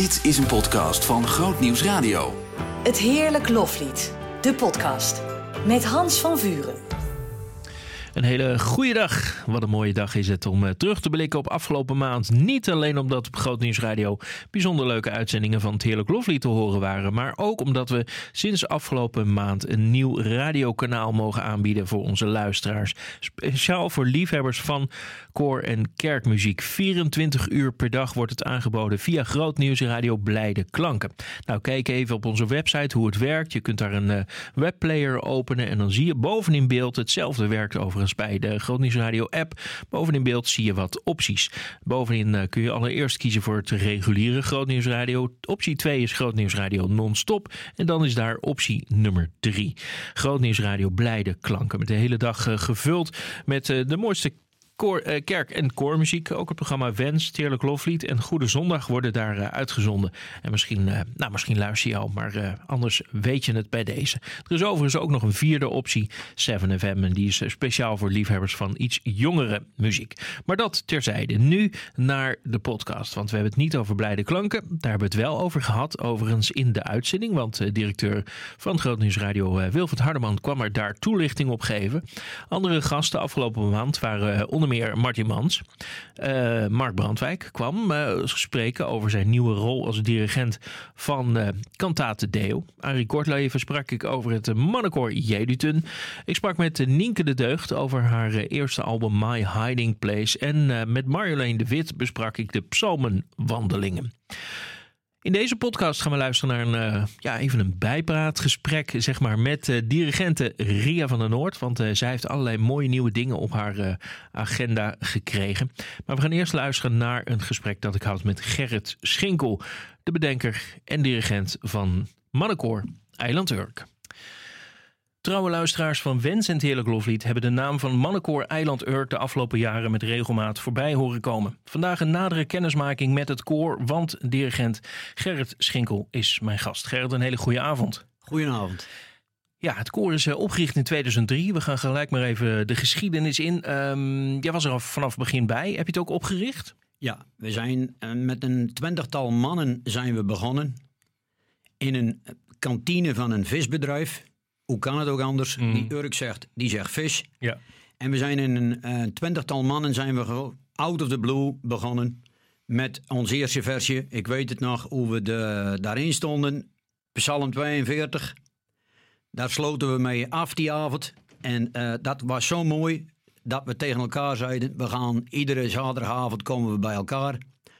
Dit is een podcast van Groot Nieuws Radio. Het Heerlijk Loflied, de podcast. Met Hans van Vuren. Een hele goede dag. Wat een mooie dag is het om eh, terug te blikken op afgelopen maand. Niet alleen omdat op Groot Nieuws Radio bijzonder leuke uitzendingen van het Heerlijk Loflied te horen waren. Maar ook omdat we sinds afgelopen maand een nieuw radiokanaal mogen aanbieden voor onze luisteraars. Speciaal voor liefhebbers van koor- en kerkmuziek. 24 uur per dag wordt het aangeboden via Groot Nieuws Radio Blijde Klanken. Nou, kijk even op onze website hoe het werkt. Je kunt daar een uh, webplayer openen en dan zie je bovenin beeld hetzelfde werkt bij de Groot Radio app. Bovenin beeld zie je wat opties. Bovenin uh, kun je allereerst kiezen voor het reguliere Groot Radio. Optie 2 is Groot Radio non-stop. En dan is daar optie nummer 3. Groot Radio blijde klanken. Met de hele dag uh, gevuld met uh, de mooiste uh, kerk- en koormuziek. Ook het programma Wens, Teerlijk Loflied en Goede Zondag worden daar uh, uitgezonden. En misschien, uh, nou, misschien luister je al, maar anders weet je het bij deze. Er is overigens ook nog een vierde optie, 7FM. En die is speciaal voor liefhebbers van iets jongere muziek. Maar dat terzijde. Nu naar de podcast. Want we hebben het niet over blijde klanken. Daar hebben we het wel over gehad. Overigens in de uitzending. Want directeur van Groot Radio, Wilfred Hardeman, kwam er daar toelichting op geven. Andere gasten afgelopen maand waren onder meer Martin Mans. Uh, Mark Brandwijk kwam uh, spreken over zijn nieuwe rol als dirigent van uh, Cantate Deo. Arie Kortleven sprak ik over het mannenkoor Jedutun. Ik sprak met Nienke de Deugd over haar eerste album My Hiding Place. En met Marjolein de Wit besprak ik de psalmenwandelingen. In deze podcast gaan we luisteren naar een, uh, ja, even een bijpraatgesprek zeg maar, met uh, dirigente Ria van der Noord. Want uh, zij heeft allerlei mooie nieuwe dingen op haar agenda gekregen. Maar we gaan eerst luisteren naar een gesprek dat ik had met Gerrit Schinkel. De bedenker en dirigent van Mannenkoor Eiland Urk. Trouwe luisteraars van Wens en het Heerlijk Loflied hebben de naam van Mannenkoor Eiland Urk de afgelopen jaren met regelmaat voorbij horen komen. Vandaag een nadere kennismaking met het koor, want dirigent Gerrit Schinkel is mijn gast. Gerrit, een hele goede avond. Goedenavond. Ja, het koor is opgericht in 2003. We gaan gelijk maar even de geschiedenis in. Um, jij was er al vanaf het begin bij. Heb je het ook opgericht? Ja, we zijn met een twintigtal mannen zijn we begonnen. In een kantine van een visbedrijf hoe kan het ook anders? Mm. Die Urk zegt, die zegt vis. Ja. En we zijn in een uh, twintigtal mannen zijn we out of the blue begonnen met ons eerste versje. Ik weet het nog, hoe we de, daarin stonden. Psalm 42. Daar sloten we mee af die avond. En uh, dat was zo mooi dat we tegen elkaar zeiden... we gaan iedere zaterdagavond komen we bij elkaar.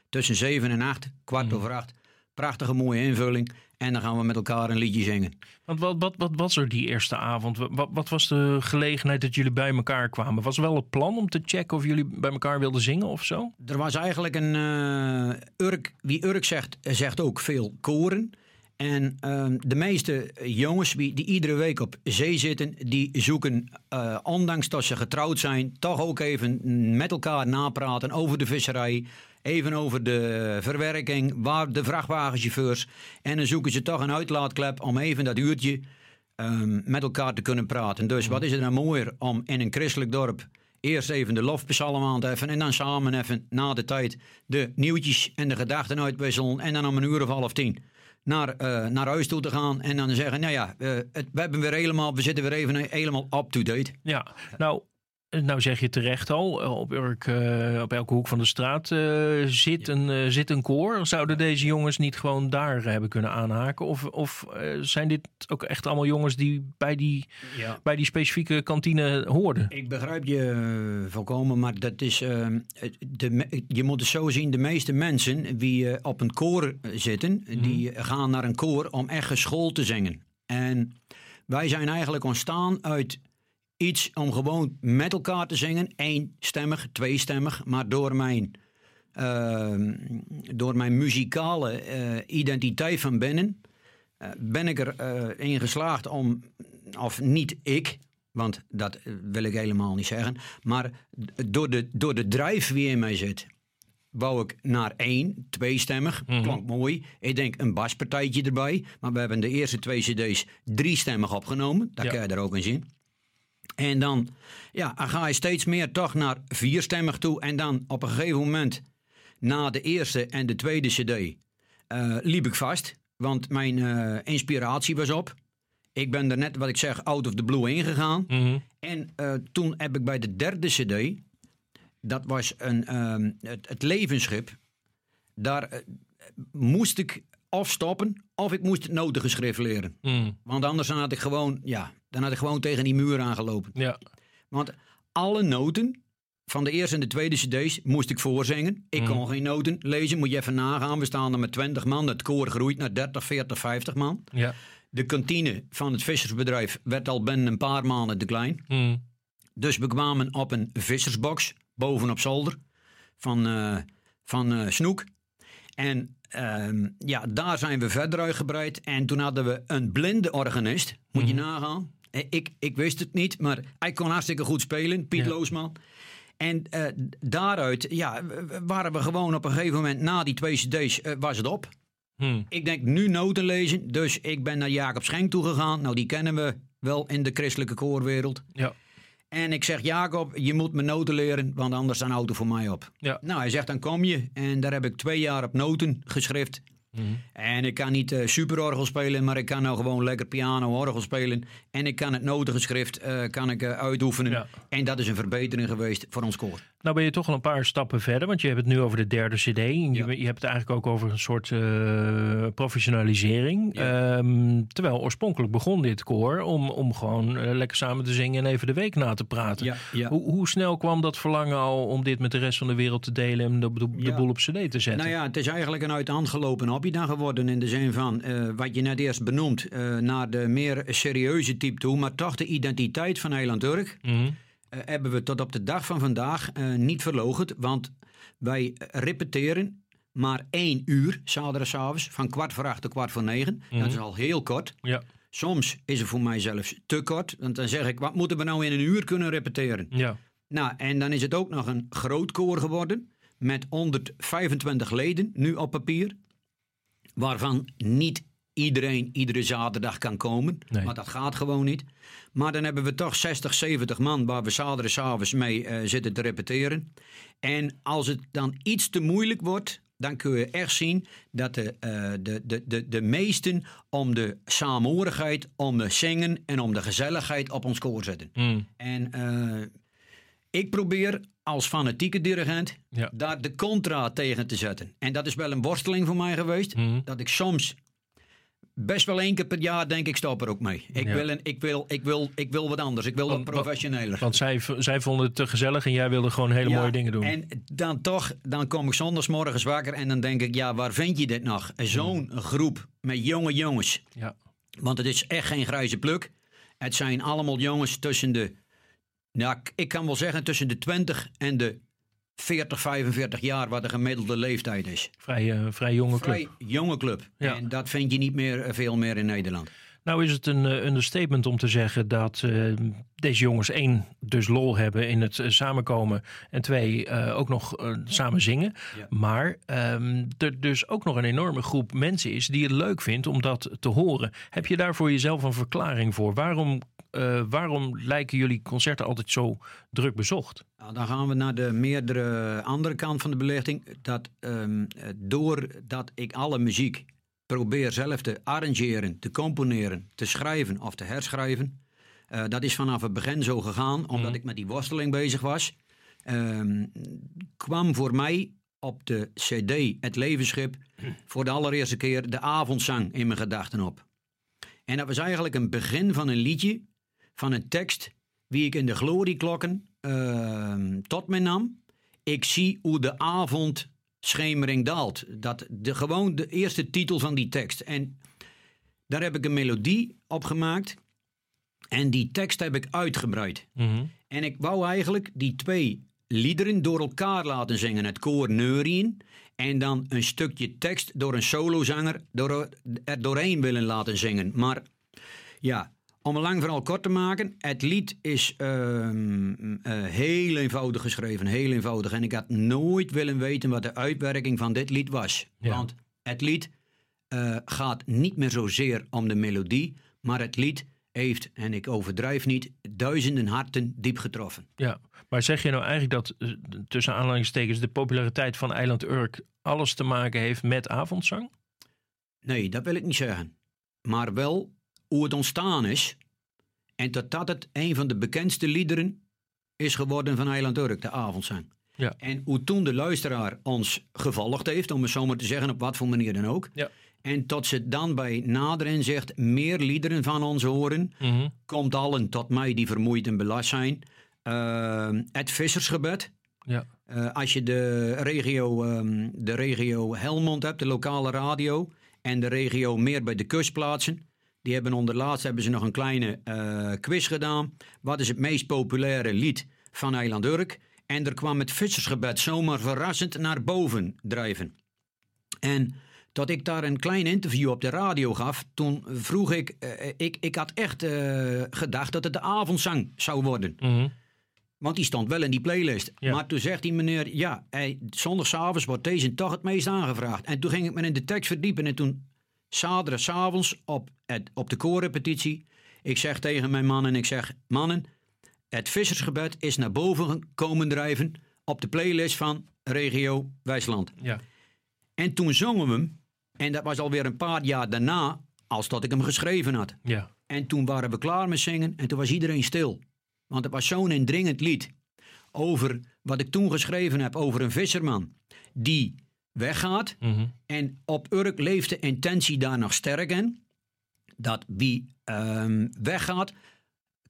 Tussen 7 en 8, kwart mm. over 8. Prachtige mooie invulling. En dan gaan we met elkaar een liedje zingen. Want wat, wat, wat was er die eerste avond? Wat, wat was de gelegenheid dat jullie bij elkaar kwamen? Was er wel het plan om te checken of jullie bij elkaar wilden zingen of zo? Er was eigenlijk een uh, Urk, wie Urk zegt, zegt ook veel koren. En uh, de meeste jongens die, die, iedere week op zee zitten, die zoeken, uh, ondanks dat ze getrouwd zijn, toch ook even met elkaar napraten over de visserij. Even over de verwerking, waar de vrachtwagenchauffeurs. En dan zoeken ze toch een uitlaatklep om even dat uurtje um, met elkaar te kunnen praten. Dus wat is het nou mooier om in een christelijk dorp eerst even de lofpsalm aan te heffen en dan samen even na de tijd de nieuwtjes en de gedachten uitwisselen en dan om een uur of half tien naar, uh, naar huis toe te gaan en dan zeggen, nou ja, uh, het, we hebben weer helemaal, we zitten weer even helemaal up-to-date. Ja, nou nou zeg je terecht al, eh, op, elk, uh, op elke hoek van de straat uh, zit, ja. een, zit een koor. Zouden deze jongens niet gewoon daar hebben kunnen aanhaken? Of, of zijn dit ook echt allemaal jongens die bij die, ja. bij die specifieke kantine hoorden? Ik begrijp je volkomen, maar dat is, de, je moet het zo zien, de meeste mensen die op een koor zitten, mm. die gaan naar een koor om echt geschoold te zingen. En wij zijn eigenlijk ontstaan uit iets om gewoon met elkaar te zingen. Eenstemmig, tweestemmig. Maar door mijn, uh, door mijn muzikale uh, identiteit van binnen... Uh, ben ik erin in geslaagd om, of niet ik... Want dat wil ik helemaal niet zeggen. Maar door de, door de drive die in mij zit wou ik naar één, tweestemmig. Mm -hmm. Klonk mooi. Ik denk een baspartijtje erbij. Maar we hebben de eerste twee cd's driestemmig opgenomen. Daar ja. kan je er ook in zien. En dan, ja, ga je steeds meer toch naar vierstemmig toe. En dan op een gegeven moment, na de eerste en de tweede cd, eh, liep ik vast. Want mijn eh, inspiratie was op. Ik ben er net, wat ik zeg, out of the blue ingegaan. Mhm. En eh, toen heb ik bij de derde cd, dat was een, ehm, het, het levensschip, daar moest ik of stoppen of ik moest het notengeschrift leren. Mhm. Want anders had ik gewoon, ja, dan had ik gewoon tegen die muur aangelopen. Ja. Want alle noten van de eerste en de tweede cd's moest ik voorzingen. Ik kon geen noten lezen, moet je even nagaan. We staan er met 20 man, het koor groeit naar 30, 40, 50 man. Ja. De kantine van het vissersbedrijf werd al binnen een paar maanden te klein. Mhm. Dus we kwamen op een vissersbox bovenop zolder van, eh, van eh, Snoek. En ehm, ja, daar zijn we verder uitgebreid. En toen hadden we een blinde organist. Moet je nagaan. Eh, Ik, ik wist het niet, maar hij kon hartstikke goed spelen. Piet Ja. Loosman. En eh, daaruit ja, waren we gewoon op een gegeven moment na die twee cd's eh, was het op. Mhm. Ik denk nu noten lezen. Dus ik ben naar Jacob Schenk toegegaan. Nou, die kennen we wel in de christelijke koorwereld. Ja. En ik zeg, Jacob, je moet me noten leren, want anders staan auto voor mij op. Ja. Nou, hij zegt, dan kom je. En daar heb ik twee jaar op noten geschrift. Mhm. En ik kan niet eh superorgel spelen, maar ik kan nou gewoon lekker piano, orgel spelen. En ik kan het notengeschrift eh, kan ik, eh, uitoefenen. Ja. En dat is een verbetering geweest voor ons koor. Nou ben je toch al een paar stappen verder, want je hebt het nu over de derde cd. En Je, Ja. je hebt het eigenlijk ook over een soort eh, professionalisering. Ja. Ehm, terwijl oorspronkelijk begon dit koor om, om gewoon eh, lekker samen te zingen en even de week na te praten. Ja. Hoe, hoe snel kwam dat verlangen al om dit met de rest van de wereld te delen en de, de, de boel op cd te zetten? Nou ja, het is eigenlijk een uit de hand gelopen hobby dan geworden. In de zin van, eh, wat je net eerst benoemt, naar de meer serieuze type toe. Maar toch de identiteit van Nederland Urk Mhm. Hebben we tot op de dag van vandaag eh, niet verloochend. Want wij repeteren maar één uur, zaterdagavond, van kwart voor acht tot kwart voor negen. Dat is al heel kort. Ja, Soms is het voor mij zelfs te kort. Want dan zeg ik, wat moeten we nou in een uur kunnen repeteren? ja. Nou, en dan is het ook nog een groot koor geworden. Met 125 leden, nu op papier. Waarvan niet iedereen iedere zaterdag kan komen. Nee. Want dat gaat gewoon niet. Maar dan hebben we toch 60, 70 man waar we zaterdagavond mee eh, zitten te repeteren. En als het dan iets te moeilijk wordt, dan kun je echt zien dat de, eh, de, de, de, de meesten om de saamhorigheid, om de zingen en om de gezelligheid op ons koor zetten. Mhm. En eh, ik probeer als fanatieke dirigent Ja. daar de contra tegen te zetten. En dat is wel een worsteling voor mij geweest. Mhm. Dat ik soms best wel één keer per jaar denk ik stop er ook mee. Ik, Ja. wil, een, ik, wil, ik, wil, ik wil wat anders. Ik wil wat Want- professioneler. Want zij, zij vonden het te gezellig en jij wilde gewoon hele Ja, mooie dingen doen. En dan toch, dan kom ik zondagsmorgens wakker en dan denk ik, ja, waar vind je dit nog? Zo'n groep met jonge jongens. Ja. Want het is echt geen grijze pluk. Het zijn allemaal jongens tussen de, k- ik kan wel zeggen tussen de 20 en de 40, 45 jaar, wat de gemiddelde leeftijd is. Vrij, eh, vrij jonge club. Vrij jonge club. Ja. En dat vind je niet meer, eh, veel meer in Nederland. Nou is het een eh, understatement om te zeggen dat deze jongens één, dus lol hebben in het samenkomen. En twee, ook nog samen zingen. Ja. Maar ehm, er dus ook nog een enorme groep mensen is die het leuk vindt om dat te horen. Heb je daar voor jezelf een verklaring voor? Waarom, eh, waarom lijken jullie concerten altijd zo druk bezocht? Nou, dan gaan we naar de meerdere andere kant van de belichting. Dat eh, doordat ik alle muziek probeer zelf te arrangeren, te componeren, te schrijven of te herschrijven. eh, dat is vanaf het begin zo gegaan, omdat Mhm. ik met die worsteling bezig was. ehm, kwam voor mij op de CD Het Levensschip voor de allereerste keer de avondzang in mijn gedachten op. En dat was eigenlijk een begin van een liedje, van een tekst, wie ik in de glorieklokken ehm, tot me nam. Ik zie hoe de avond schemering daalt. Dat de, gewoon de eerste titel van die tekst. En daar heb ik een melodie op gemaakt. En die tekst heb ik uitgebreid. Mhm. En ik wou eigenlijk die twee liederen door elkaar laten zingen. Het koor neurien. En dan een stukje tekst door een solozanger door, er doorheen willen laten zingen. Maar ja, om een lang verhaal kort te maken. Het lied is ehm, eh, heel eenvoudig geschreven. Heel eenvoudig. En ik had nooit willen weten wat de uitwerking van dit lied was. Ja. Want het lied eh, gaat niet meer zozeer om de melodie. Maar het lied heeft, en ik overdrijf niet, duizenden harten diep getroffen. Ja, maar zeg je nou eigenlijk dat eh, tussen aanhalingstekens de populariteit van Eiland Urk alles te maken heeft met avondzang? Nee, dat wil ik niet zeggen. Maar wel hoe het ontstaan is. En dat dat het een van de bekendste liederen is geworden van Eiland Urk, de avondzang. Ja. En hoe toen de luisteraar ons gevolgd heeft, om het zo maar te zeggen, op wat voor manier dan ook. Ja. En tot ze dan bij naderen zegt meer liederen van ons horen, Mhm. komt allen tot mij die vermoeid en belast zijn. Eh, het vissersgebed. Ja. Eh, als je de regio, ehm, de regio Helmond hebt, de lokale radio, en de regio meer bij de kustplaatsen, die hebben onder laatst hebben ze nog een kleine eh, quiz gedaan. Wat is het meest populaire lied van Eiland Urk? En er kwam het vissersgebed zomaar verrassend naar boven drijven. En dat ik daar een klein interview op de radio gaf, toen vroeg ik, eh, ik, ik had echt eh, gedacht dat het de avondzang zou worden. Mhm. Want die stond wel in die playlist. Ja. Maar toen zegt die meneer, ja, hij, zondagavonds wordt deze toch het meest aangevraagd. En toen ging ik me in de tekst verdiepen. En toen, zaterdagavonds op, het, op de koorrepetitie, ik zeg tegen mijn mannen, ik zeg, mannen, het vissersgebed is naar boven komen drijven op de playlist van regio Wijsland. Ja. En toen zongen we hem, en dat was alweer een paar jaar daarna, als dat ik hem geschreven had. Ja. En toen waren we klaar met zingen en toen was iedereen stil. Want het was zo'n indringend lied. Over wat ik toen geschreven heb over een visserman die weggaat. Mhm. En op Urk leeft de intentie daar nog sterk in. Dat wie ehm, weggaat,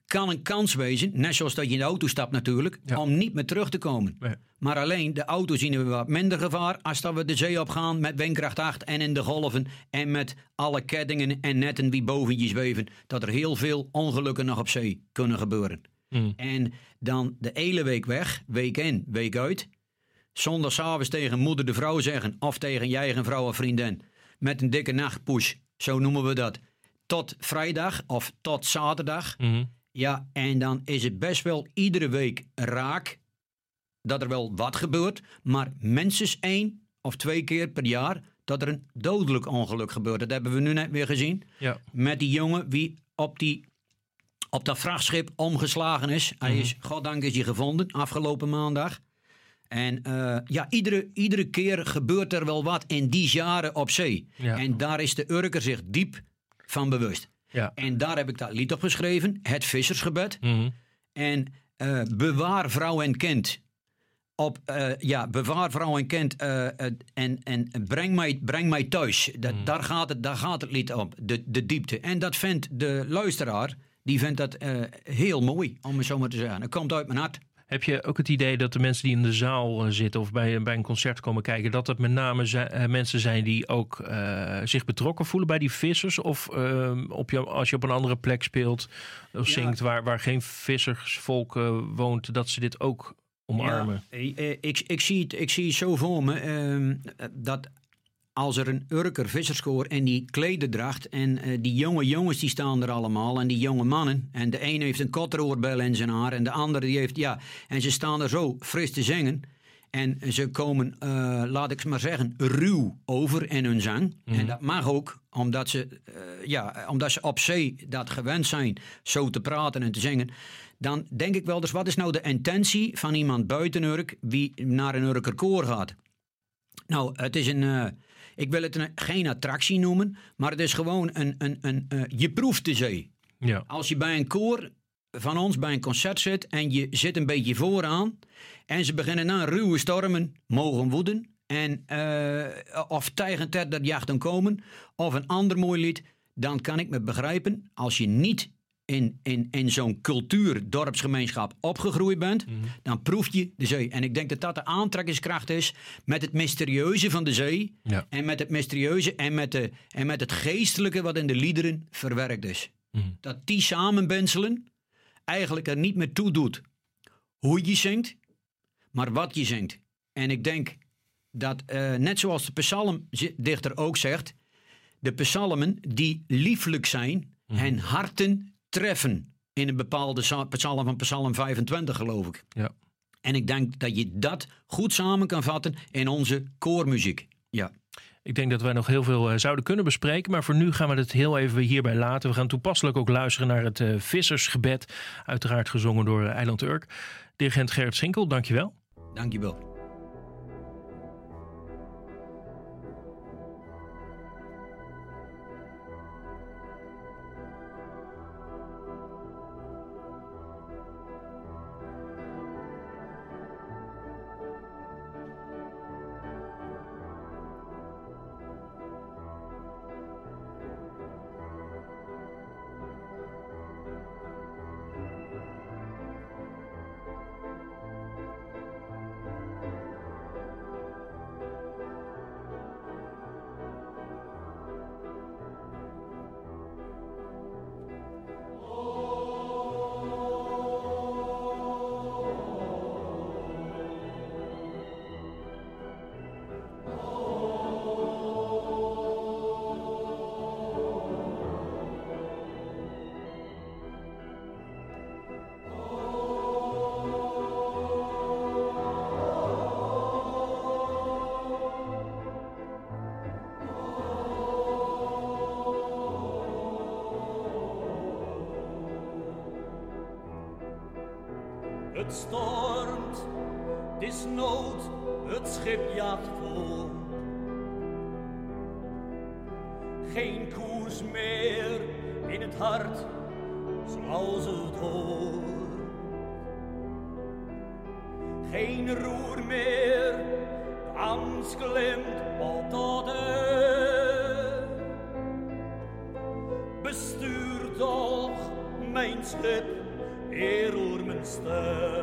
kan een kans wezen, net zoals dat je in de auto stapt natuurlijk, Ja. om niet meer terug te komen. Nee. Maar alleen de auto zien we wat minder gevaar als dat we de zee op gaan met windkracht 8 en in de golven en met alle kettingen en netten die boven je zweven. Dat er heel veel ongelukken nog op zee kunnen gebeuren. Mhm. En dan de hele week weg, week in, week uit. Zondagavond tegen moeder de vrouw zeggen of tegen je eigen vrouw of vriendin. Met een dikke nachtpush, zo noemen we dat. Tot vrijdag of tot zaterdag. Mhm. Ja, en dan is het best wel iedere week raak dat er wel wat gebeurt, maar minstens één of twee keer per jaar dat er een dodelijk ongeluk gebeurt. Dat hebben we nu net weer gezien Ja. met die jongen wie op, die, op dat vrachtschip omgeslagen is. Hij is, goddank is hij gevonden, afgelopen maandag. En eh, ja, iedere, iedere keer gebeurt er wel wat in die jaren op zee. Ja. En daar is de Urker zich diep van bewust. Ja. En daar heb ik dat lied op geschreven, Het Vissersgebed. Mhm. En eh, bewaar vrouw en kind. Op, eh, ja, bewaar vrouw en kind en, en breng, mij, breng mij thuis. Dat, daar, gaat het, daar gaat het lied op, de, de diepte. En dat vindt de luisteraar, die vindt dat heel mooi, om het zo maar te zeggen. Het komt uit mijn hart. Heb je ook het idee dat de mensen die in de zaal eh, zitten of bij, bij een concert komen kijken, dat het met name eh, mensen zijn die ook eh, zich betrokken voelen bij die vissers? Of op je, als je op een andere plek speelt of Ja. zingt waar, waar geen vissersvolk woont, dat ze dit ook omarmen? Ja, ik, ik, zie het, ik zie het zo voor me ehm, dat als er een Urker visserskoor en die klededracht en eh, die jonge jongens die staan er allemaal en die jonge mannen en de een heeft een kotteroorbel in zijn haar en de andere die heeft ja en ze staan er zo fris te zingen en ze komen eh, laat ik maar zeggen ruw over in hun zang. En dat mag ook omdat ze eh, ja omdat ze op zee dat gewend zijn zo te praten en te zingen. Dan denk ik wel dus wat is nou de intentie van iemand buiten Urk wie naar een Urker koor gaat? Nou, het is een. Ik wil het een, geen attractie noemen, maar het is gewoon een. een, een eh, je proeft de zee. Ja. Als je bij een koor van ons bij een concert zit en je zit een beetje vooraan en ze beginnen na ruwe stormen mogen woeden en eh, of tijgend ter dat jacht komen of een ander mooi lied, dan kan ik me begrijpen als je niet in, in, in zo'n cultuur, dorpsgemeenschap opgegroeid bent, dan proef je de zee. En ik denk dat dat de aantrekkingskracht is met het mysterieuze van de zee Ja. en met het mysterieuze en met, de, en met het geestelijke wat in de liederen verwerkt is. Mhm. Dat die samenbenselen eigenlijk er niet meer toe doet hoe je zingt, maar wat je zingt. En ik denk dat, eh, net zoals de psalmdichter ook zegt, de psalmen die lieflijk zijn en harten treffen. In een bepaalde psalm van psalm 25 geloof ik. Ja. En ik denk dat je dat goed samen kan vatten in onze koormuziek. Ja. Ik denk dat wij nog heel veel eh, zouden kunnen bespreken. Maar voor nu gaan we het heel even hierbij laten. We gaan toepasselijk ook luisteren naar het eh, Vissersgebed. Uiteraard gezongen door eh, Eiland Urk. Dirigent Gerrit Sinkel, dankjewel. Dankjewel. Het stormt, het is nood, het schip jaagt voort. Geen koers meer in het hart, zoals het hoort. Geen roer meer, de angst klimt op tot de. Bestuur toch mijn schip, eer mijn stuk.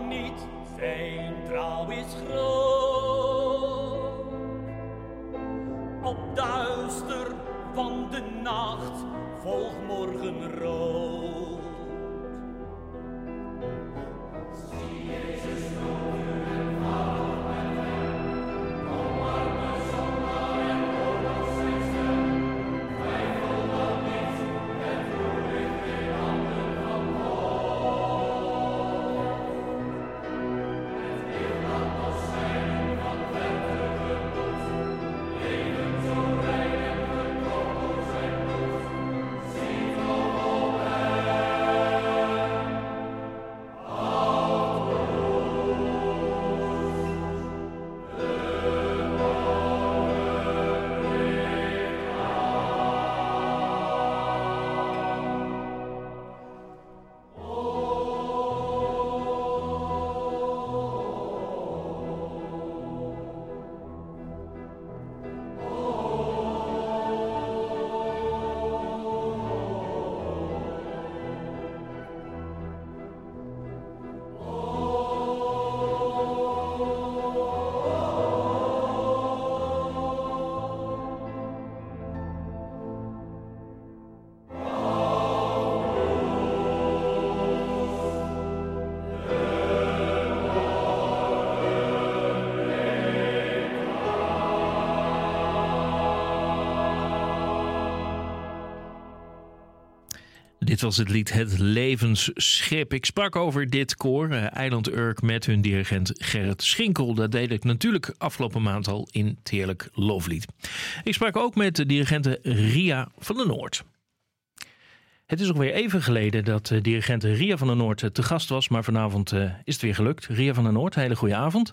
Niet, zijn trouw is groot. Op duister van de nacht volg morgen rood. Was het lied Het Levensschip. Ik sprak over dit koor, eh, Eiland Urk, met hun dirigent Gerrit Schinkel. Dat deed ik natuurlijk afgelopen maand al in Heerlijk Looflied. Ik sprak ook met de dirigente Ria van der Noord. Het is alweer even geleden dat de dirigente Ria van der Noord eh, te gast was, maar vanavond eh, is het weer gelukt. Ria van der Noord, hele goede avond.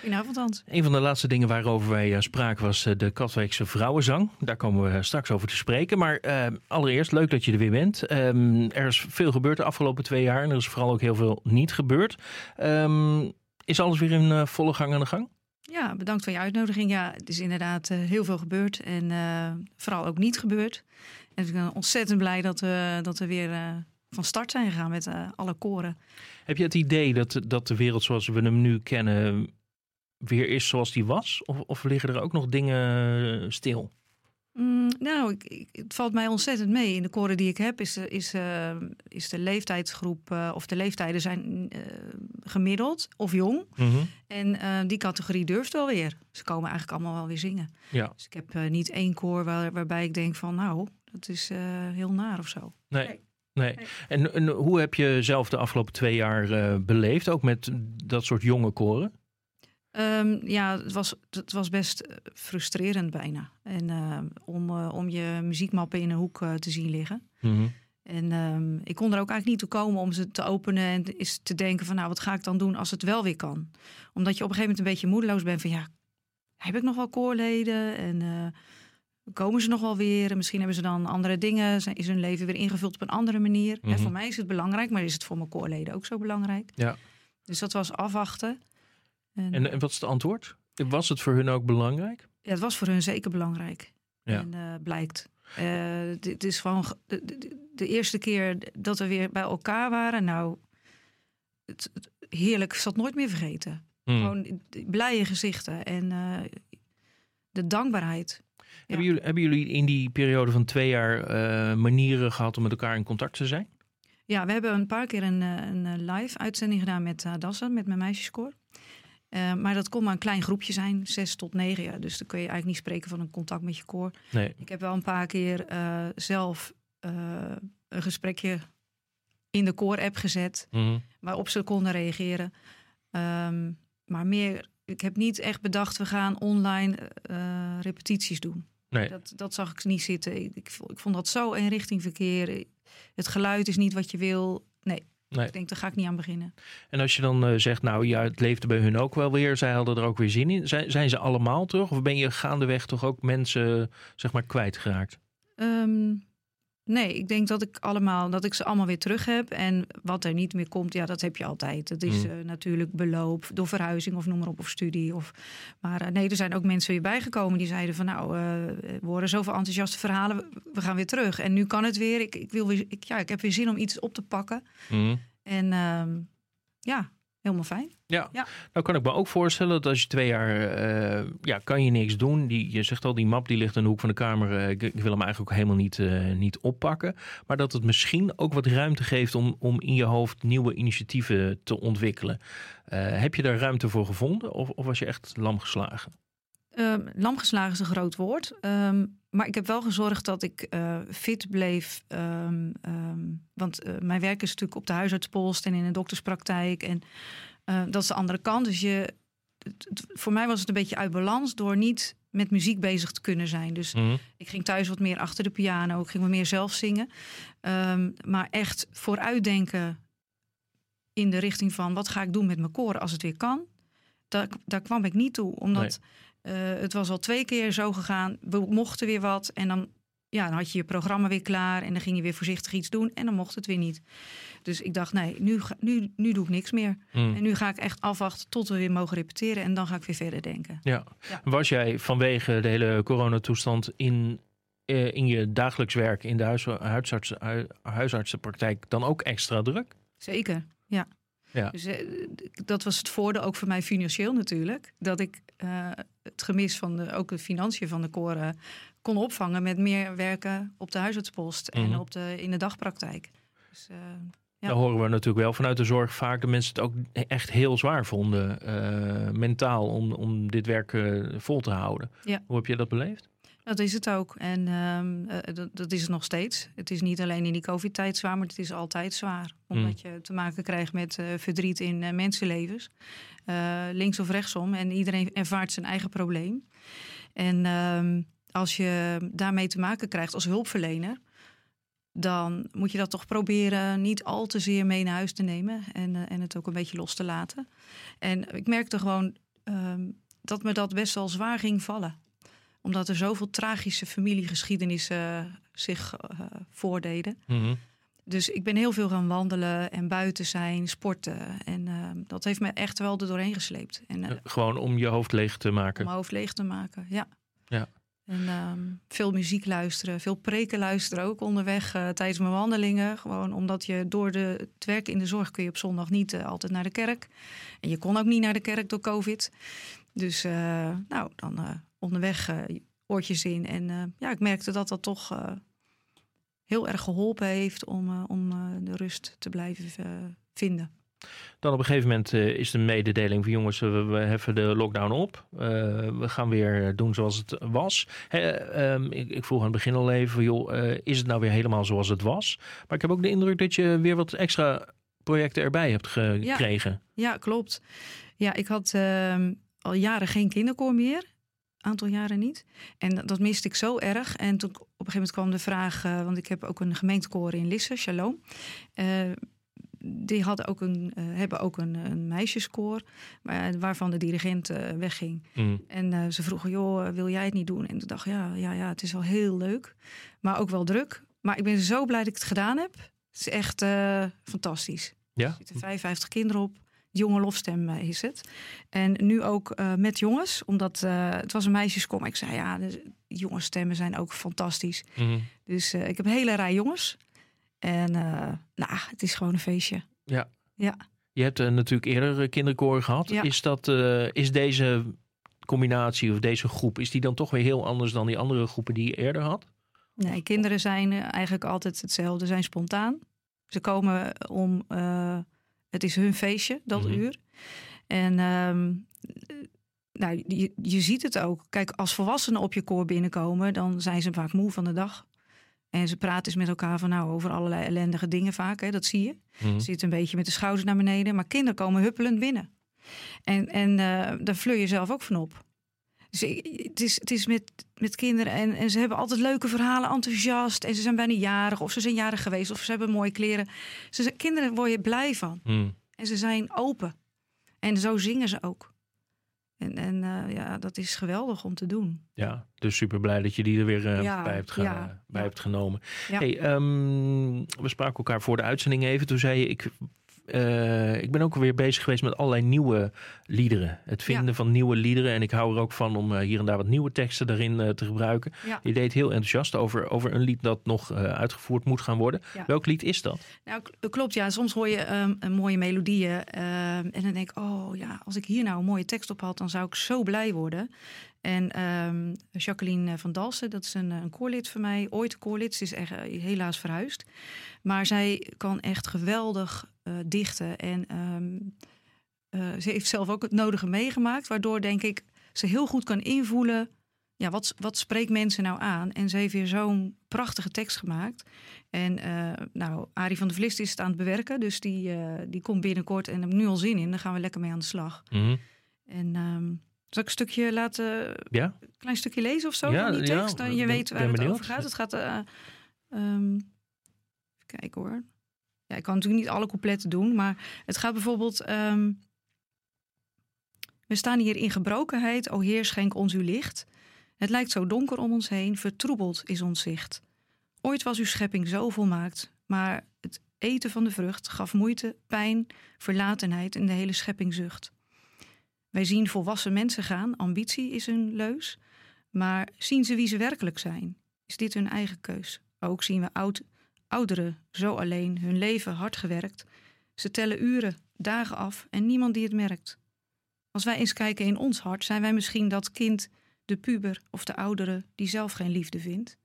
Goedenavond, Hans. Een van de laatste dingen waarover wij spraken was de Katwijkse vrouwenzang. Daar komen we straks over te spreken. Maar allereerst, leuk dat je er weer bent. Ehm, er is veel gebeurd de afgelopen twee jaar en er is vooral ook heel veel niet gebeurd. Ehm, is alles weer in volle gang aan de gang? Ja, bedankt voor je uitnodiging. Ja, het is inderdaad heel veel gebeurd en vooral ook niet gebeurd. En ik ben ontzettend blij dat we, dat we weer eh, van start zijn gegaan met eh, alle koren. Heb je het idee dat, dat de wereld zoals we hem nu kennen weer is zoals die was? Of, of liggen er ook nog dingen eh, stil? Mm, nou, ik, ik- het valt mij ontzettend mee. In de koren die ik heb is, de- is, is de leeftijdsgroep, of de leeftijden zijn gemiddeld of jong. En eh, die categorie durft wel weer. Ze komen eigenlijk allemaal wel weer zingen. Ja, Dus ik heb niet één koor waar, waarbij ik denk van nou, dat is eh, heel naar of zo. nee. Nee. Nee. Nee. En, en hoe heb je zelf de afgelopen twee jaar eh, beleefd? Ook met dat soort jonge koren? Ehm, ja, het was, het was best eh, frustrerend bijna. En om, om je muziekmappen in een hoek te zien liggen. En ehm, ik kon er ook eigenlijk niet toe komen om ze te openen en eens te denken van nou, wat ga ik dan doen als het wel weer kan? Omdat je op een gegeven moment een beetje moedeloos bent van ja, heb ik nog wel koorleden? En eh, komen ze nog wel weer? En misschien hebben ze dan andere dingen. Zijn- Is hun leven weer ingevuld op een andere manier? Mhm. En voor mij is het belangrijk, maar is het voor mijn koorleden ook zo belangrijk? Ja. Dus dat was afwachten. En, En, en wat is het antwoord? Was het voor hun ook belangrijk? Ja, het was voor hun zeker belangrijk. Ja. En eh, blijkt. Eh, dit is gewoon ge- de, de, de eerste keer dat we weer bij elkaar waren. Nou, het, het- heerlijk. Ik zal het nooit meer vergeten. Hmm. Gewoon die blije gezichten en eh, de dankbaarheid. Hebben, jullie, hebben jullie in die periode van twee jaar eh, manieren gehad om met elkaar in contact te zijn? Ja, we hebben een paar keer een, eh, een eh, live uitzending gedaan met Hadassa, met mijn meisjeskoor. Maar dat kon maar een klein groepje zijn, zes tot negen. Ja, dus dan kun je eigenlijk niet spreken van een contact met je koor. Nee. Ik heb wel een paar keer zelf een gesprekje in de koor-app gezet, Mhm. waarop ze konden reageren. Ehm, maar meer, ik heb niet echt bedacht, we gaan online eh, repetities doen. Nee. Dat, dat zag ik niet zitten. Ik, ik, vo- ik vond dat zo een richting verkeer. Het geluid is niet wat je wil. Nee, Nee. ik denk, daar ga ik niet aan beginnen. En als je dan eh, zegt, nou ja, het leefde bij hun ook wel weer. Zij hadden er ook weer zin in. Zijn, zijn ze allemaal terug? Of ben je gaandeweg toch ook mensen, zeg maar, kwijtgeraakt? Ehm, nee, ik denk dat ik allemaal dat ik ze allemaal weer terug heb. En wat er niet meer komt, ja, dat heb je altijd. Dat is Mm. eh, natuurlijk beloop door verhuizing of noem maar op, of studie. Of, maar eh, nee, er zijn ook mensen weer bijgekomen die zeiden van nou, eh, we horen zoveel enthousiaste verhalen, we- gaan weer terug. En nu kan het weer. Ik, ik, wil weer ik, ja, ik heb weer zin om iets op te pakken. Mhm. En ehm, ja, helemaal fijn. Ja. Ja. nou kan ik me ook voorstellen dat als je twee jaar, eh, ja, kan je niks doen. Die, je zegt al, die map die ligt in de hoek van de kamer. eh, ik, ik wil hem eigenlijk ook helemaal niet, eh, niet oppakken. Maar dat het misschien ook wat ruimte geeft om, om in je hoofd nieuwe initiatieven te ontwikkelen. Heb je daar ruimte voor gevonden of, of was je echt lam geslagen? Ehm lamgeslagen is een groot woord. Ehm, maar ik heb wel gezorgd dat ik eh, fit bleef. Ehm, want eh, mijn werk is natuurlijk op de huisartspost en in een dokterspraktijk. En eh, dat is de andere kant. Dus je, het- het- voor mij was het een beetje uit balans door niet met muziek bezig te kunnen zijn. Dus Mhm. ik ging thuis wat meer achter de piano. Ik ging wat meer zelf zingen. Maar echt vooruitdenken in de richting van wat ga ik doen met mijn koren als het weer kan. Daar, daar kwam ik niet toe. Omdat eh, het was al twee keer zo gegaan. We mochten weer wat. En dan, ja, dan had je je programma weer klaar. En dan ging je weer voorzichtig iets doen. En dan mocht het weer niet. Dus ik dacht, nee, nu, ga- nu, nu doe ik niks meer. Mhm. En nu ga ik echt afwachten tot we weer mogen repeteren. En dan ga ik weer verder denken. Ja. Ja. Was jij vanwege de hele coronatoestand in, eh, in je dagelijks werk in de huis, huisarts, hu- huisartsenpraktijk dan ook extra druk? Zeker, ja. Ja. Dus eh, dat was het voordeel ook voor mij financieel natuurlijk. Dat ik eh, het gemis van de, ook de financiën van de koren kon opvangen met meer werken op de huisartspost Mhm. en op de, in de dagpraktijk. Dus, eh, Ja. Dan horen we natuurlijk wel vanuit de zorg vaak dat mensen het ook echt heel zwaar vonden, mentaal, om, om dit werk vol te houden. Ja. Hoe heb je dat beleefd? Dat is het ook. En ehm, eh, dat, dat is het nog steeds. Het is niet alleen in die COVID-tijd zwaar, maar het is altijd zwaar. Omdat je te maken krijgt met eh, verdriet in eh, mensenlevens. Eh, links of rechtsom. En iedereen ervaart zijn eigen probleem. En ehm, als je daarmee te maken krijgt als hulpverlener, dan moet je dat toch proberen niet al te zeer mee naar huis te nemen en, eh, en het ook een beetje los te laten. En ik merkte gewoon ehm, dat me dat best wel zwaar ging vallen omdat er zoveel tragische familiegeschiedenissen eh, zich eh, voordeden. Mhm. Dus ik ben heel veel gaan wandelen en buiten zijn, sporten. En ehm, dat heeft me echt wel er doorheen gesleept. En eh, Eh, Gewoon om je hoofd leeg te om maken. mijn hoofd leeg te maken, ja. Ja. En ehm, veel muziek luisteren, veel preken luisteren ook onderweg eh, tijdens mijn wandelingen. Gewoon omdat je door de, het werk in de zorg kun je op zondag niet eh, altijd naar de kerk. En je kon ook niet naar de kerk door COVID. Dus eh, nou, dan eh, onderweg eh, oortjes in. En eh, ja, ik merkte dat dat toch eh, heel erg geholpen heeft om, om de rust te blijven vinden. Dan op een gegeven moment is de mededeling van jongens, we, we heffen de lockdown op. We gaan weer doen zoals het was. Hè, ehm, ik, ik vroeg aan het begin al even, joh, is het nou weer helemaal zoals het was? Maar ik heb ook de indruk dat je weer wat extra projecten erbij hebt gekregen. Ja, klopt. Ja, ik had ehm, al jaren geen kinderkoor meer. Aantal jaren niet. En dat- miste ik zo erg. En toen op een gegeven moment kwam de vraag, eh, want ik heb ook een gemeentekoor in Lisse, Shalom. Eh, die hadden ook een, eh, hebben ook een, een meisjeskoor, maar, waarvan de dirigent wegging. Mm. En ze vroegen, joh, wil jij het niet doen? En ik dacht, ja, ja, ja, het is wel heel leuk, maar ook wel druk. Maar ik ben zo blij dat ik het gedaan heb. Het is echt fantastisch. Ja? Er zitten 55 kinderen op. jonge lofstem eh, is het. En nu ook eh, met jongens, omdat eh, het was een meisjeskom. Ik zei ja, de jongensstemmen zijn ook fantastisch. Mhm. Dus ik heb een hele rij jongens. En nou, het is gewoon een feestje. Ja. Ja. Je hebt natuurlijk eerder kinderkoren gehad. Ja. Is, dat, is deze combinatie of deze groep, is die dan toch weer heel anders dan die andere groepen die je eerder had? Nee, kinderen zijn eigenlijk altijd hetzelfde, zijn spontaan. Ze komen om, het is hun feestje, dat Mhm. uur. En ehm, eh, nou, je, je ziet het ook. Kijk, als volwassenen op je koor binnenkomen, dan zijn ze vaak moe van de dag. En ze praten eens met elkaar van, nou, over allerlei ellendige dingen vaak, hè, dat zie je. Mhm. Zit een beetje met de schouders naar beneden. Maar kinderen komen huppelend binnen. En, en eh, daar fleur je zelf ook van op. Dus ik- het is, het is met, met kinderen en, en ze hebben altijd leuke verhalen, enthousiast. En ze zijn bijna jarig of ze zijn jarig geweest of ze hebben mooie kleren. Ze, zijn- kinderen word je blij van. Mhm. En ze zijn open. En zo zingen ze ook. En, en eh, ja, dat is geweldig om te doen. Ja, dus super blij dat je die er weer eh, Ja, bij, hebt, ge- ja, bij ja. hebt genomen. Hey, ehm, we spraken elkaar voor de uitzending even. Toen zei je, ik, eh, ik ben ook weer bezig geweest met allerlei nieuwe liederen. Het vinden Ja. van nieuwe liederen. En ik hou er ook van om eh, hier en daar wat nieuwe teksten daarin eh, te gebruiken. Ja. Je deed heel enthousiast over, over een lied dat nog uitgevoerd moet gaan worden. Ja. Welk lied is dat? Nou, klopt, ja. Soms hoor je ehm, een mooie melodieën. ehm, en dan denk ik, oh ja, als ik hier nou een mooie tekst op had, dan zou ik zo blij worden. En ehm, Jacqueline van Dalsen, dat is een, een koorlid van mij. Ooit koorlid, ze is echt, helaas verhuisd. Maar zij kan echt geweldig dichten. En ehm, eh, ze heeft zelf ook het nodige meegemaakt. Waardoor, denk ik, ze heel goed kan invoelen... Ja, wat, wat spreekt mensen nou aan? En ze heeft weer zo'n prachtige tekst gemaakt. En eh, nou, Arie van der Vlist is het aan het bewerken. Dus die, eh, die komt binnenkort en heb ik nu al zin in. Dan gaan we lekker mee aan de slag. Mhm. En ehm, zal ik een stukje laten, Ja? een klein stukje lezen of zo Ja, van die ja, tekst? Dan je weet waar het over gaat. Het gaat... eh, ehm, even kijken hoor. Ja, ik kan natuurlijk niet alle coupletten doen. Maar het gaat bijvoorbeeld... ehm, we staan hier in gebrokenheid. O Heer, schenk ons uw licht. Het lijkt zo donker om ons heen. Vertroebeld is ons zicht. Ooit was uw schepping zo volmaakt. Maar het eten van de vrucht gaf moeite, pijn, verlatenheid en de hele schepping zucht. Wij zien volwassen mensen gaan, ambitie is hun leus. Maar zien ze wie ze werkelijk zijn? Is dit hun eigen keus? Ook zien we oud, ouderen zo alleen, hun leven hard gewerkt. Ze tellen uren, dagen af en niemand die het merkt. Als wij eens kijken in ons hart, zijn wij misschien dat kind, de puber of de oudere die zelf geen liefde vindt.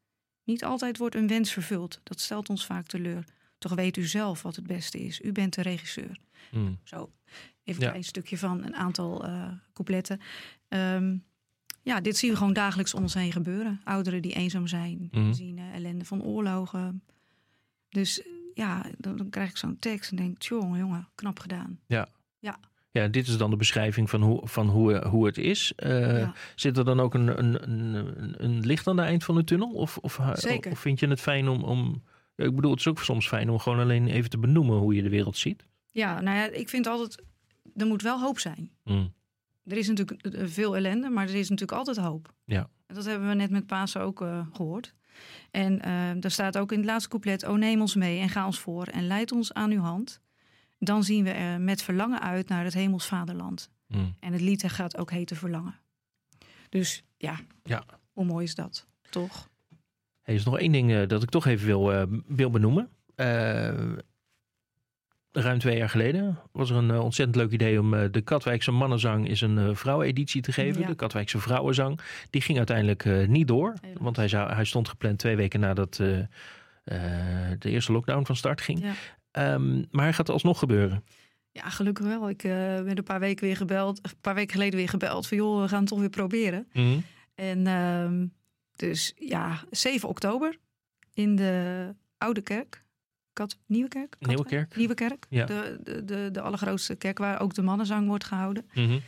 Niet altijd wordt een wens vervuld, dat stelt ons vaak teleur. Toch weet u zelf wat het beste is. U bent de regisseur. Mhm. Zo, even Ja. een stukje van een aantal eh coupletten. Ehm, ja, dit zien we gewoon dagelijks om ons heen gebeuren. Ouderen die eenzaam zijn, we zien eh, ellende van oorlogen. Dus eh, ja, dan, dan krijg ik zo'n tekst en denk, jongen, jongen, knap gedaan. Ja, dit is dan de beschrijving van hoe, van hoe, hoe het is. Eh, Ja. Zit er dan ook een, een, een, een licht aan het eind van de tunnel? Of, of, Zeker. of vind je het fijn om, om... ja, Ik bedoel, het is ook soms fijn om gewoon alleen even te benoemen hoe je de wereld ziet. Ja, nou ja, ik vind altijd, er moet wel hoop zijn. Mm. Er is natuurlijk eh, veel ellende, maar er is natuurlijk altijd hoop. Ja. En dat hebben we net met Pasen ook eh, gehoord. En eh daar staat ook in het laatste couplet... O neem ons mee en ga ons voor en leid ons aan uw hand. Dan zien we er met verlangen uit naar het hemels vaderland. Mm. En het lied gaat ook heten Verlangen. Dus ja, Ja. hoe mooi is dat, toch? Er is nog één ding eh, dat ik toch even wil, eh, wil benoemen. Eh, ruim twee jaar geleden was er een eh, ontzettend leuk idee om eh, de Katwijkse mannenzang is een uh, vrouweneditie te geven. Ja. De Katwijkse vrouwenzang. Die ging uiteindelijk eh, niet door. Want hij, zou, hij stond gepland twee weken nadat eh, eh, de eerste lockdown van start ging. Ja. Ehm, maar hij gaat alsnog gebeuren. Ja, gelukkig wel. Ik eh, ben een paar weken weer gebeld, een paar weken geleden weer gebeld van joh, we gaan het toch weer proberen. Mhm. En ehm, dus ja, 7 oktober in de Oude Kerk. Kat, Nieuwe Kerk? Nieuwe Katwijk? Kerk. Nieuwe Kerk. Ja. De, de, de, de allergrootste kerk waar ook de mannenzang wordt gehouden. Mhm.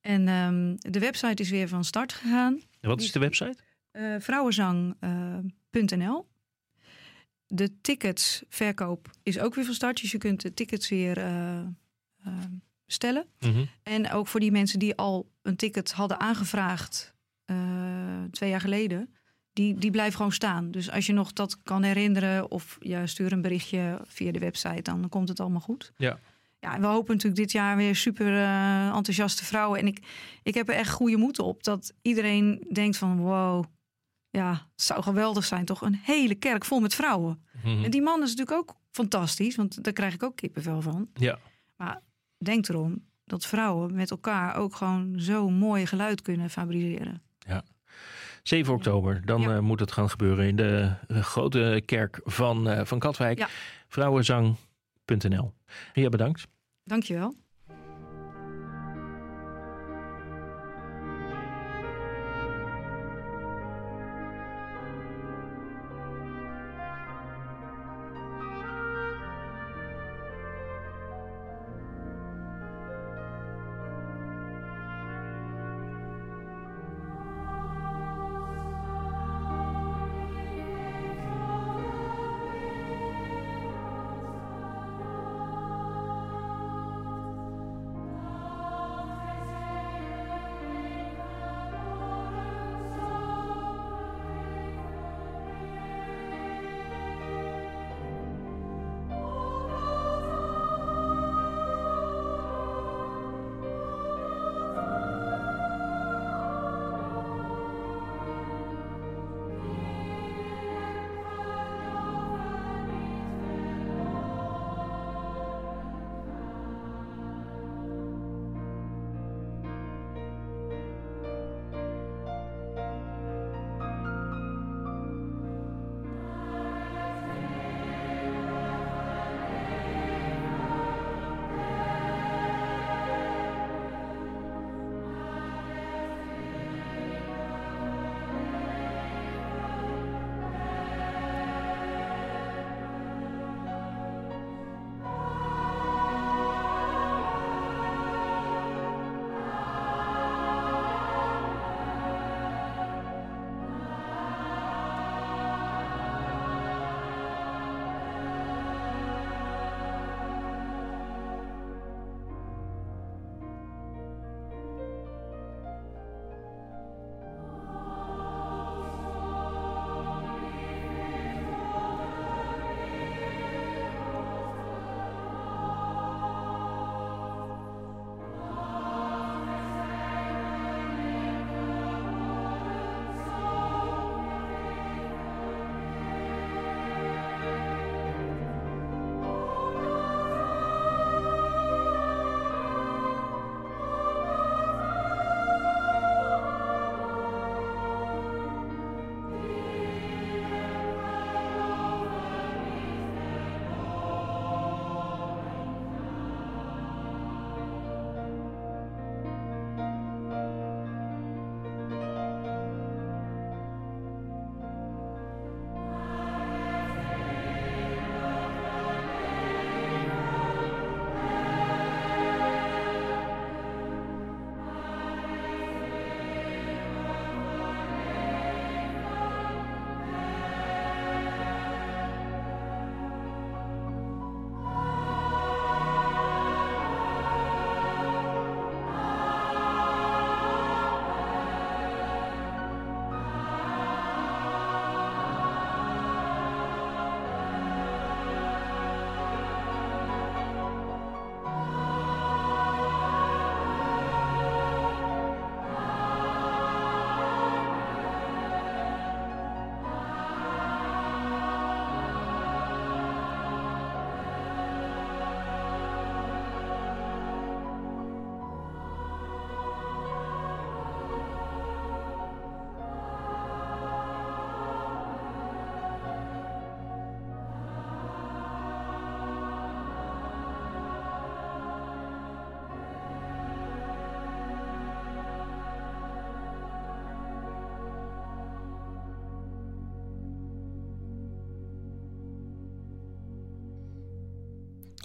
En ehm, de website is weer van start gegaan. En wat is de website? eh vrouwenzang.nl. de ticketsverkoop is ook weer van start. Dus je kunt de tickets weer eh, eh, bestellen. Mhm. En ook voor die mensen die al een ticket hadden aangevraagd eh, twee jaar geleden, die, die blijven gewoon staan. Dus als je nog dat kan herinneren of ja, stuur een berichtje via de website, dan komt het allemaal goed. Ja. Ja, en we hopen natuurlijk dit jaar weer super eh, enthousiaste vrouwen. En ik, ik heb er echt goede moed op dat iedereen denkt van wow, ja, het zou geweldig zijn toch? Een hele kerk vol met vrouwen. Mhm. En die man is natuurlijk ook fantastisch, want daar krijg ik ook kippenvel van. Ja. Maar denk erom dat vrouwen met elkaar ook gewoon zo mooi geluid kunnen fabriceren. 7 oktober, dan Ja. eh, moet het gaan gebeuren in de grote kerk van, eh, van Katwijk. Ja. Vrouwenzang.nl. Ria, bedankt. Dankjewel.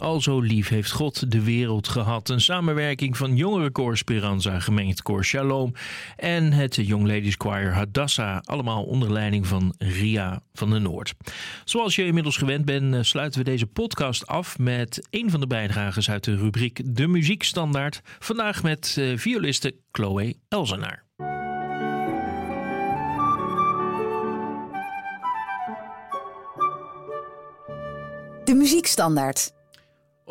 Al zo lief heeft God de wereld gehad. Een samenwerking van jongerenkoor Speranza, gemengd koor Shalom en het Young Ladies Choir Hadassah. Allemaal onder leiding van Ria van de Noord. Zoals je inmiddels gewend bent, eh, sluiten we deze podcast af met een van de bijdragers uit de rubriek De Muziekstandaard. Vandaag met eh, violiste Chloe Elzenaar. De muziekstandaard.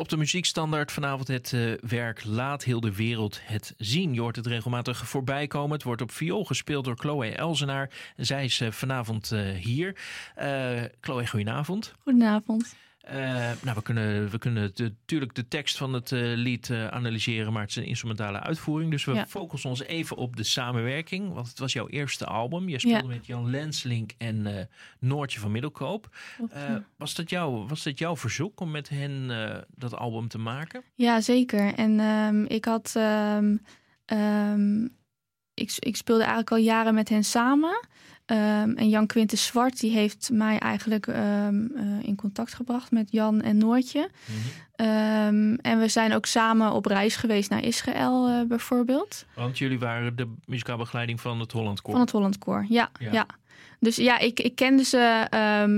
Op de muziekstandaard vanavond het uh, werk Laat heel de wereld het zien. Je hoort het regelmatig voorbij komen. Het wordt op viool gespeeld door Chloe Elzenaar. Zij is uh, vanavond uh, hier. Chloe, goedenavond. Goedenavond. Uh, nou, we kunnen, we kunnen natuurlijk de tekst van het uh, lied uh, analyseren, maar het is een instrumentale uitvoering. Dus we ja. focussen ons even op de samenwerking. Want het was jouw eerste album. Je speelde ja. met Jan Lenslink en Noortje van Middelkoop. was, dat jou, was dat jouw verzoek om met hen dat album te maken? Ja, zeker. En um, ik had. Um, um, ik, ik speelde eigenlijk al jaren met hen samen. Um, en Jan Quintus Zwart die heeft mij eigenlijk um, uh, in contact gebracht met Jan en Noortje. Mm -hmm. um, en we zijn ook samen op reis geweest naar Israël uh, bijvoorbeeld. Want jullie waren de muzikaal begeleiding van het Holland Koor. Van het Holland Koor, ja. ja. ja. Dus ja, ik, ik kende ze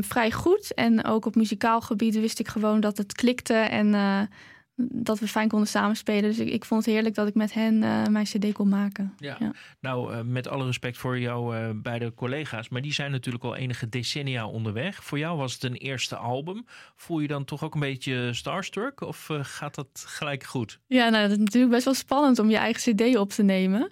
vrij goed. En ook op muzikaal gebied wist ik gewoon dat het klikte. En uh, dat we fijn konden samenspelen. Dus ik, ik vond het heerlijk dat ik met hen uh, mijn cd kon maken. Ja, ja. nou uh, met alle respect voor jouw uh, beide collega's, maar die zijn natuurlijk al enige decennia onderweg. Voor jou was het een eerste album. Voel je dan toch ook een beetje starstruck of gaat dat gelijk goed? Ja, nou dat is natuurlijk best wel spannend om je eigen cd op te nemen.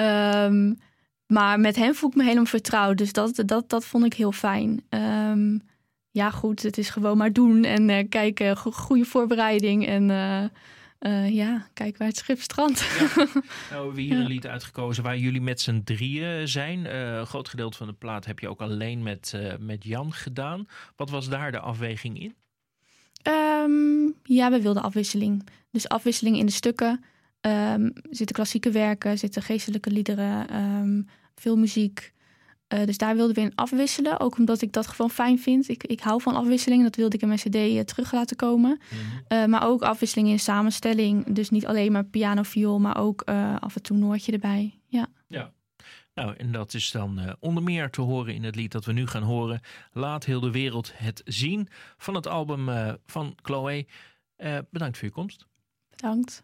Um, maar met hen voel ik me helemaal vertrouwd, dus dat, dat, dat vond ik heel fijn. Um, ja, goed, het is gewoon maar doen en uh, kijken, go goede voorbereiding en uh, uh, ja, kijk waar het schip strandt. Ja. Nou, we hebben hier ja. een lied uitgekozen waar jullie met z'n drieën zijn. een groot gedeelte van de plaat heb je ook alleen met, met Jan gedaan. Wat was daar de afweging in? Um, ja, we wilden afwisseling. Dus afwisseling in de stukken. Um, zitten klassieke werken, zitten geestelijke liederen, um, veel muziek. Uh, dus daar wilden we in afwisselen. Ook omdat ik dat gewoon fijn vind. Ik, ik hou van afwisseling. Dat wilde ik in mijn cd uh, terug laten komen. Mm-hmm. uh, maar ook afwisseling in samenstelling. Dus niet alleen maar piano, viool, maar ook af en toe Noortje erbij. Ja. ja. Nou, en dat is dan onder meer te horen in het lied dat we nu gaan horen. Laat heel de wereld het zien. Van het album van Chloe. bedankt voor je komst. Bedankt.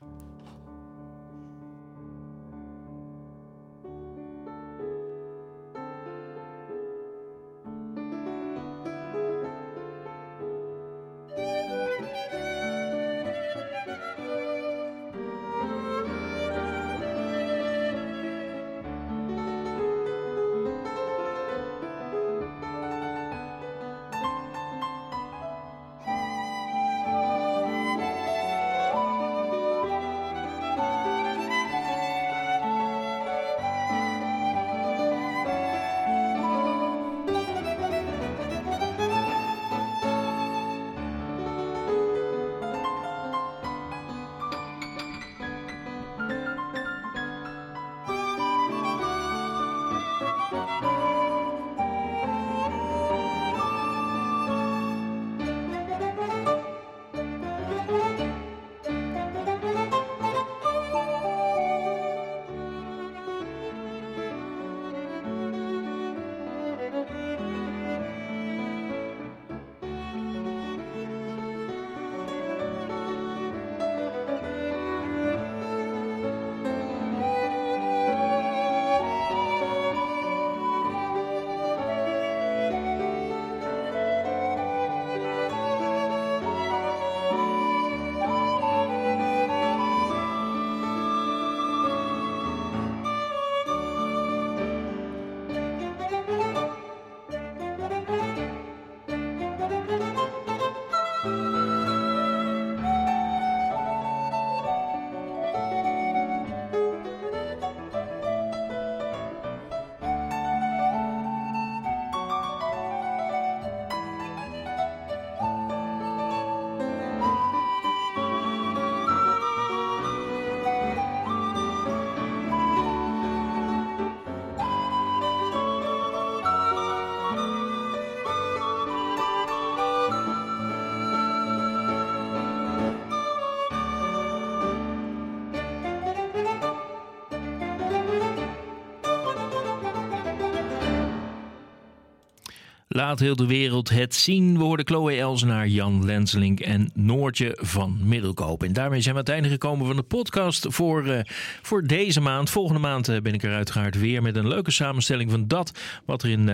Laat heel de wereld het zien. We hoorden Chloe Elsenaar, Jan Lenselink en Noortje van Middelkoop. En daarmee zijn we aan het einde gekomen van de podcast voor, uh, voor deze maand. Volgende maand uh, ben ik er uiteraard weer met een leuke samenstelling van dat wat er in uh,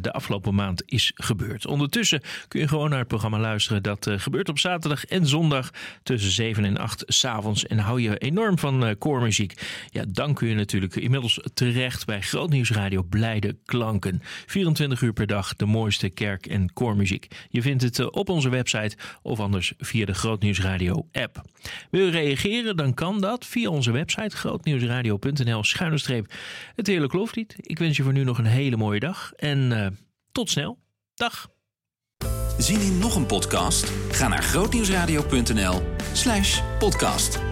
de afgelopen maand is gebeurd. Ondertussen kun je gewoon naar het programma luisteren. Dat gebeurt op zaterdag en zondag tussen 7 en 8 s'avonds. En hou je enorm van koormuziek. Ja, dan kun je natuurlijk inmiddels terecht bij Grootnieuwsradio Blijde Klanken. 24 uur per dag de kerk- en koormuziek. Je vindt het eh, op onze website of anders via de Grootnieuwsradio app. Wil je reageren? Dan kan dat via onze website grootnieuwsradio.nl schuine streep het hele kloflied. Ik wens je voor nu nog een hele mooie dag en uh, tot snel. Dag. Zien in nog een podcast? Ga naar grootnieuwsradio.nl slash podcast.